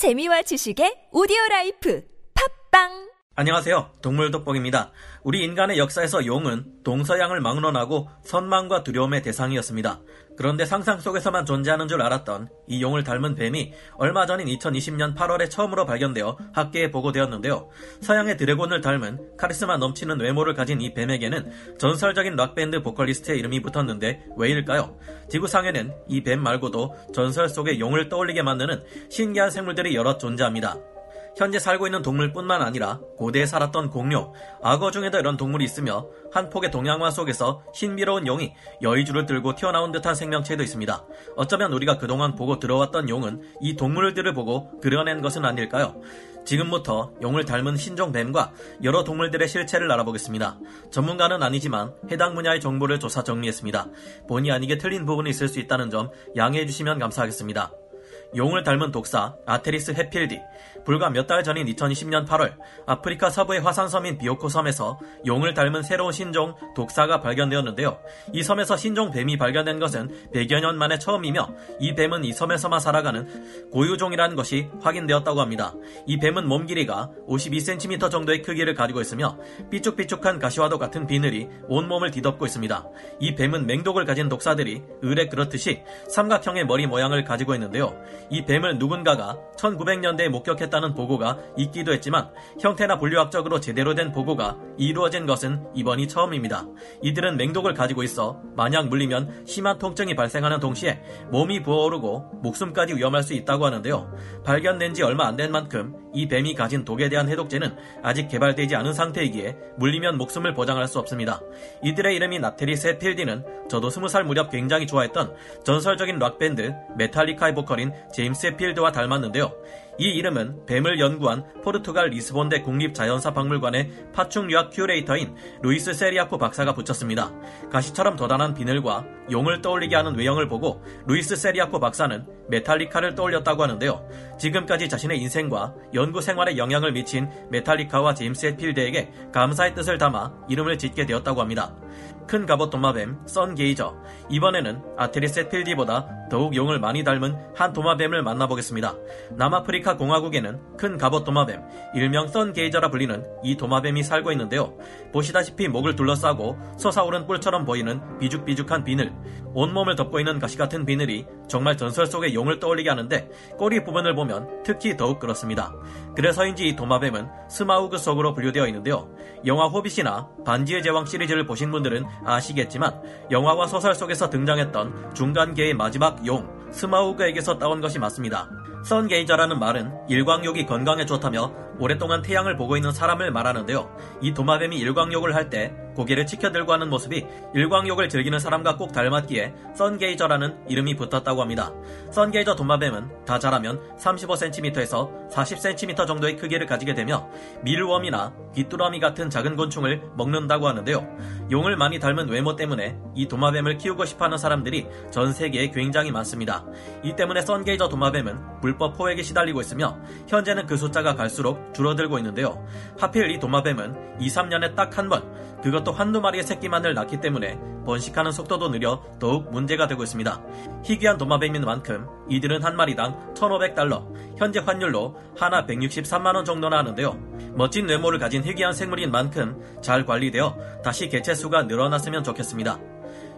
재미와 지식의 오디오 라이프 팟빵 안녕하세요. 동물 돋보기입니다. 우리 인간의 역사에서 용은 동서양을 막론하고 선망과 두려움의 대상이었습니다. 그런데 상상 속에서만 존재하는 줄 알았던 이 용을 닮은 뱀이 얼마 전인 2020년 8월에 처음으로 발견되어 학계에 보고되었는데요. 서양의 드래곤을 닮은 카리스마 넘치는 외모를 가진 이 뱀에게는 전설적인 락밴드 보컬리스트의 이름이 붙었는데 왜일까요? 지구상에는 이 뱀 말고도 전설 속의 용을 떠올리게 만드는 신기한 생물들이 여럿 존재합니다. 현재 살고 있는 동물뿐만 아니라 고대에 살았던 공룡, 악어 중에도 이런 동물이 있으며 한 폭의 동양화 속에서 신비로운 용이 여의주를 들고 튀어나온 듯한 생명체도 있습니다. 어쩌면 우리가 그동안 보고 들어왔던 용은 이 동물들을 보고 그려낸 것은 아닐까요? 지금부터 용을 닮은 신종 뱀과 여러 동물들의 실체를 알아보겠습니다. 전문가는 아니지만 해당 분야의 정보를 조사 정리했습니다. 본의 아니게 틀린 부분이 있을 수 있다는 점 양해해 주시면 감사하겠습니다. 용을 닮은 독사 아테리스 해필디 불과 몇 달 전인 2020년 8월 아프리카 서부의 화산섬인 비오코 섬에서 용을 닮은 새로운 신종 독사가 발견되었는데요. 이 섬에서 신종 뱀이 발견된 것은 100여 년 만에 처음이며 이 뱀은 이 섬에서만 살아가는 고유종이라는 것이 확인되었다고 합니다. 이 뱀은 몸 길이가 52cm 정도의 크기를 가지고 있으며 삐쭉삐쭉한 가시와도 같은 비늘이 온몸을 뒤덮고 있습니다. 이 뱀은 맹독을 가진 독사들이 을에 그렇듯이 삼각형의 머리 모양을 가지고 있는데요. 이 뱀을 누군가가 1900년대에 목격했다는 보고가 있기도 했지만 형태나 분류학적으로 제대로 된 보고가 이루어진 것은 이번이 처음입니다. 이들은 맹독을 가지고 있어 만약 물리면 심한 통증이 발생하는 동시에 몸이 부어오르고 목숨까지 위험할 수 있다고 하는데요. 발견된 지 얼마 안 된 만큼 이 뱀이 가진 독에 대한 해독제는 아직 개발되지 않은 상태이기에 물리면 목숨을 보장할 수 없습니다. 이들의 이름인 아테리스 헷필디는 저도 20살 무렵 굉장히 좋아했던 전설적인 락밴드 메탈리카의 보컬인 제임스 햇필드와 닮았는데요. 이 이름은 뱀을 연구한 포르투갈 리스본대 국립자연사박물관의 파충류학 큐레이터인 루이스 세리아코 박사가 붙였습니다. 가시처럼 돋아난 비늘과 용을 떠올리게 하는 외형을 보고 루이스 세리아코 박사는 메탈리카를 떠올렸다고 하는데요. 지금까지 자신의 인생과 연구 생활에 영향을 미친 메탈리카와 제임스 햇필드에게 감사의 뜻을 담아 이름을 짓게 되었다고 합니다. 큰 갑옷 도마뱀 sungazer 이번에는 아테리스 헷필디보다 더욱 용을 많이 닮은 한 도마뱀을 만나보겠습니다. 남아프리카 공화국에는 큰 갑옷 도마뱀 일명 sungazer라 불리는 이 도마뱀이 살고 있는데요. 보시다시피 목을 둘러싸고 솟아오른 뿔처럼 보이는 비죽비죽한 비늘 온몸을 덮고 있는 가시 같은 비늘이 정말 전설 속의 용을 떠올리게 하는데 꼬리 부분을 보면 특히 더욱 그렇습니다. 그래서인지 이 도마뱀은 스마우그 속으로 분류되어 있는데요. 영화 호빗이나 반지의 제왕 시리즈를 보신 분들은 아시겠지만 영화와 소설 속에서 등장했던 중간계의 마지막 용 스마우그에게서 따온 것이 맞습니다. 선게이저라는 말은 일광욕이 건강에 좋다며 오랫동안 태양을 보고 있는 사람을 말하는데요. 이 도마뱀이 일광욕을 할 때 고개를 치켜들고 하는 모습이 일광욕을 즐기는 사람과 꼭 닮았기에 선게이저라는 이름이 붙었다고 합니다. 선게이저 도마뱀은 다 자라면 35cm에서 40cm 정도의 크기를 가지게 되며 밀웜이나 귀뚜라미 같은 작은 곤충을 먹는다고 하는데요. 용을 많이 닮은 외모 때문에 이 도마뱀을 키우고 싶어하는 사람들이 전 세계에 굉장히 많습니다. 이 때문에 선게이저 도마뱀은 불법 포획에 시달리고 있으며 현재는 그 숫자가 갈수록 줄어들고 있는데요. 하필 이 도마뱀은 2, 3년에 딱 한 번, 그것도 한두 마리의 새끼만을 낳기 때문에 번식하는 속도도 느려 더욱 문제가 되고 있습니다. 희귀한 도마뱀인 만큼 이들은 한 마리당 1,500달러, 현재 환율로 하나 163만원 정도나 하는데요. 멋진 외모를 가진 희귀한 생물인 만큼 잘 관리되어 다시 개체 수가 늘어났으면 좋겠습니다.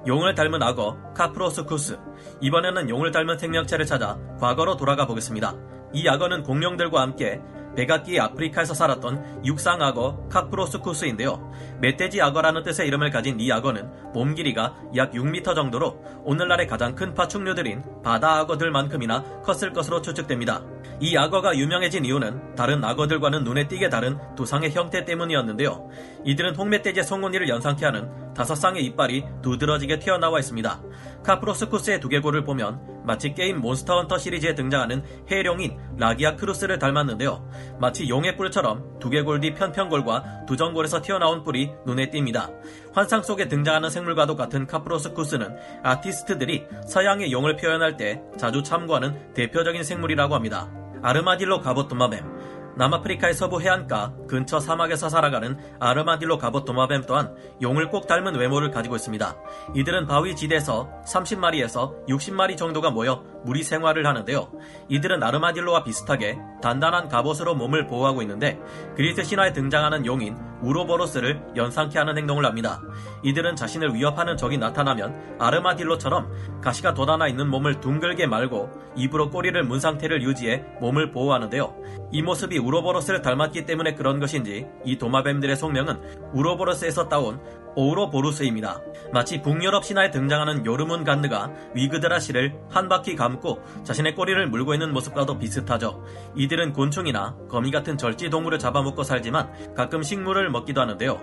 용을 닮은 악어 카프로스쿠스 이번에는 용을 닮은 생명체를 찾아 과거로 돌아가 보겠습니다. 이 악어는 공룡들과 함께 백악기 아프리카에서 살았던 육상악어 카프로스쿠스인데요. 멧돼지 악어라는 뜻의 이름을 가진 이 악어는 몸 길이가 약 6m 정도로 오늘날의 가장 큰 파충류들인 바다 악어들만큼이나 컸을 것으로 추측됩니다. 이 악어가 유명해진 이유는 다른 악어들과는 눈에 띄게 다른 두상의 형태 때문이었는데요. 이들은 혹멧돼지의 송곳니를 연상케 하는 다섯 쌍의 이빨이 두드러지게 튀어나와 있습니다. 카프로수쿠스의 두개골을 보면 마치 게임 몬스터 헌터 시리즈에 등장하는 해룡인 라기아크루스를 닮았는데요. 마치 용의 뿔처럼 두개골 뒤 인편골과 두정골에서 튀어나온 뿔이 눈에 띕니다. 환상 속에 등장하는 생물과도 같은 카프로수쿠스는 아티스트들이 서양의 용을 표현할 때 자주 참고하는 대표적인 생물이라고 합니다. 아르마딜로 도마뱀 남아프리카의 서부 해안가 근처 사막에서 살아가는 아르마딜로 갑옷 도마뱀 또한 용을 꼭 닮은 외모를 가지고 있습니다. 이들은 바위 지대에서 30마리에서 60마리 정도가 모여 무리 생활을 하는데요. 이들은 아르마딜로와 비슷하게 단단한 갑옷으로 몸을 보호하고 있는데 그리스 신화에 등장하는 용인 우로보로스를 연상케 하는 행동을 합니다. 이들은 자신을 위협하는 적이 나타나면 아르마딜로처럼 가시가 돋아나 있는 몸을 둥글게 말고 입으로 꼬리를 문 상태를 유지해 몸을 보호하는데요. 이 모습이 우로보로스를 닮았기 때문에 그런 것인지 이 도마뱀들의 속명은 우로보로스에서 따온 오우로보루스입니다. 마치 북유럽 신화에 등장하는 요르문 간느가 위그드라시를 한 바퀴 감고 자신의 꼬리를 물고 있는 모습과도 비슷하죠. 이들은 곤충이나 거미 같은 절지 동물을 잡아먹고 살지만 가끔 식물을 먹기도 하는데요.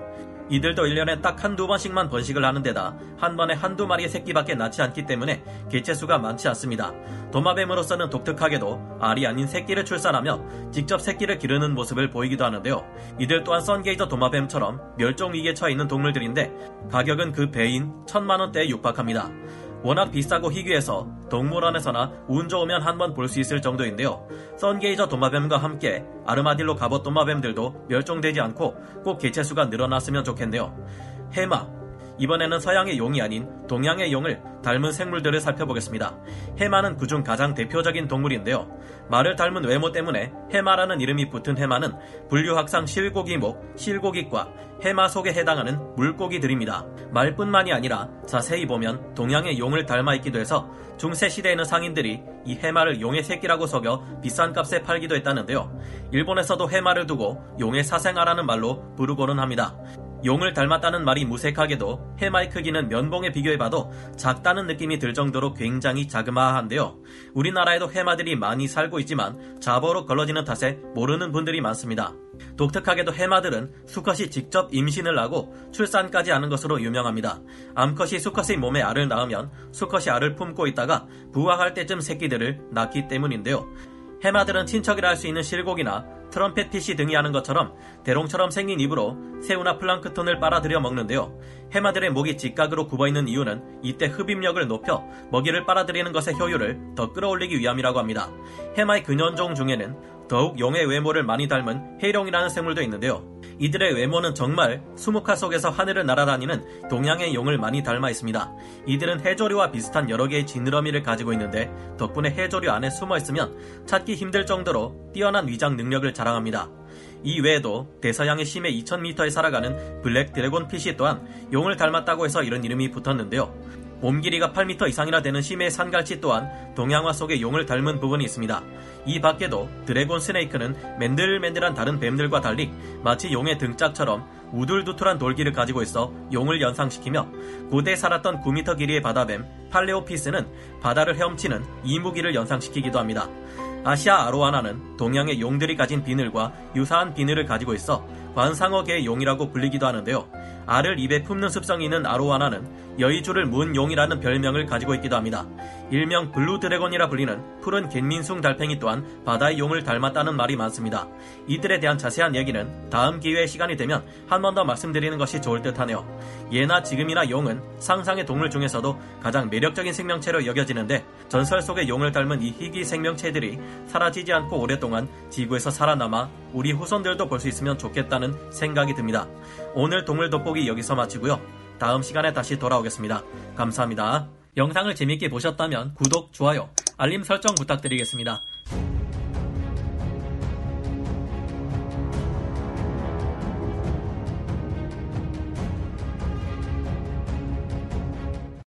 이들도 1년에 딱 한두 번씩만 번식을 하는 데다 한 번에 한두 마리의 새끼밖에 낳지 않기 때문에 개체수가 많지 않습니다. 도마뱀으로서는 독특하게도 알이 아닌 새끼를 출산하며 직접 새끼를 기르는 모습을 보이기도 하는데요. 이들 또한 썬게이저 도마뱀처럼 멸종 위기에 처해 있는 동물들인데 가격은 그 배인 천만 원대에 육박합니다. 워낙 비싸고 희귀해서 동물원에서나 운 좋으면 한 번 볼 수 있을 정도인데요. 썬게이저 도마뱀과 함께 아르마딜로 갑옷 도마뱀들도 멸종되지 않고 꼭 개체수가 늘어났으면 좋겠네요. 해마 이번에는 서양의 용이 아닌 동양의 용을 닮은 생물들을 살펴보겠습니다. 해마는 그중 가장 대표적인 동물인데요. 말을 닮은 외모 때문에 해마라는 이름이 붙은 해마는 분류학상 실고기목, 실고기과 해마 속에 해당하는 물고기들입니다. 말뿐만이 아니라 자세히 보면 동양의 용을 닮아 있기도 해서 중세 시대에는 상인들이 이 해마를 용의 새끼라고 속여 비싼 값에 팔기도 했다는데요. 일본에서도 해마를 두고 용의 사생아라는 말로 부르고는 합니다. 용을 닮았다는 말이 무색하게도 해마의 크기는 면봉에 비교해봐도 작다는 느낌이 들 정도로 굉장히 자그마한데요. 우리나라에도 해마들이 많이 살고 있지만 자보로 걸러지는 탓에 모르는 분들이 많습니다. 독특하게도 해마들은 수컷이 직접 임신을 하고 출산까지 하는 것으로 유명합니다. 암컷이 수컷의 몸에 알을 낳으면 수컷이 알을 품고 있다가 부화할 때쯤 새끼들을 낳기 때문인데요. 해마들은 친척이라 할 수 있는 실곡이나 트럼펫 피시 등이 하는 것처럼 대롱처럼 생긴 입으로 새우나 플랑크톤을 빨아들여 먹는데요. 해마들의 목이 직각으로 굽어있는 이유는 이때 흡입력을 높여 먹이를 빨아들이는 것의 효율을 더 끌어올리기 위함이라고 합니다. 해마의 근현종 중에는 더욱 용의 외모를 많이 닮은 해룡이라는 생물도 있는데요. 이들의 외모는 정말 수묵화 속에서 하늘을 날아다니는 동양의 용을 많이 닮아 있습니다. 이들은 해조류와 비슷한 여러 개의 지느러미를 가지고 있는데 덕분에 해조류 안에 숨어 있으면 찾기 힘들 정도로 뛰어난 위장 능력을 자랑합니다. 이 외에도 대서양의 심해 2000m에 살아가는 Black Dragon Fish 또한 용을 닮았다고 해서 이런 이름이 붙었는데요. 몸 길이가 8m 이상이나 되는 심해 산갈치 또한 동양화 속의 용을 닮은 부분이 있습니다. 이 밖에도 Dragon Snake는 맨들맨들한 다른 뱀들과 달리 마치 용의 등짝처럼 우둘두툴한 돌기를 가지고 있어 용을 연상시키며 고대에 살았던 9m 길이의 바다뱀 팔레오피스는 바다를 헤엄치는 이무기를 연상시키기도 합니다. 아시아 아로아나는 동양의 용들이 가진 비늘과 유사한 비늘을 가지고 있어 관상어계의 용이라고 불리기도 하는데요. 알을 입에 품는 습성이 있는 아로아나는 여의주를 문 용이라는 별명을 가지고 있기도 합니다. 일명 Blue Dragon이라 불리는 푸른 갯민숭 달팽이 또한 바다의 용을 닮았다는 말이 많습니다. 이들에 대한 자세한 얘기는 다음 기회에 시간이 되면 한 번 더 말씀드리는 것이 좋을 듯 하네요. 예나 지금이나 용은 상상의 동물 중에서도 가장 매력적인 생명체로 여겨지는데 전설 속의 용을 닮은 이 희귀 생명체들이 사라지지 않고 오랫동안 지구에서 살아남아 우리 후손들도 볼 수 있으면 좋겠다는 생각이 듭니다. 오늘 동물 돋보기 여기서 마치고요. 다음 시간에 다시 돌아오겠습니다. 감사합니다. 영상을 재밌게 보셨다면 구독, 좋아요, 알림 설정 부탁드리겠습니다.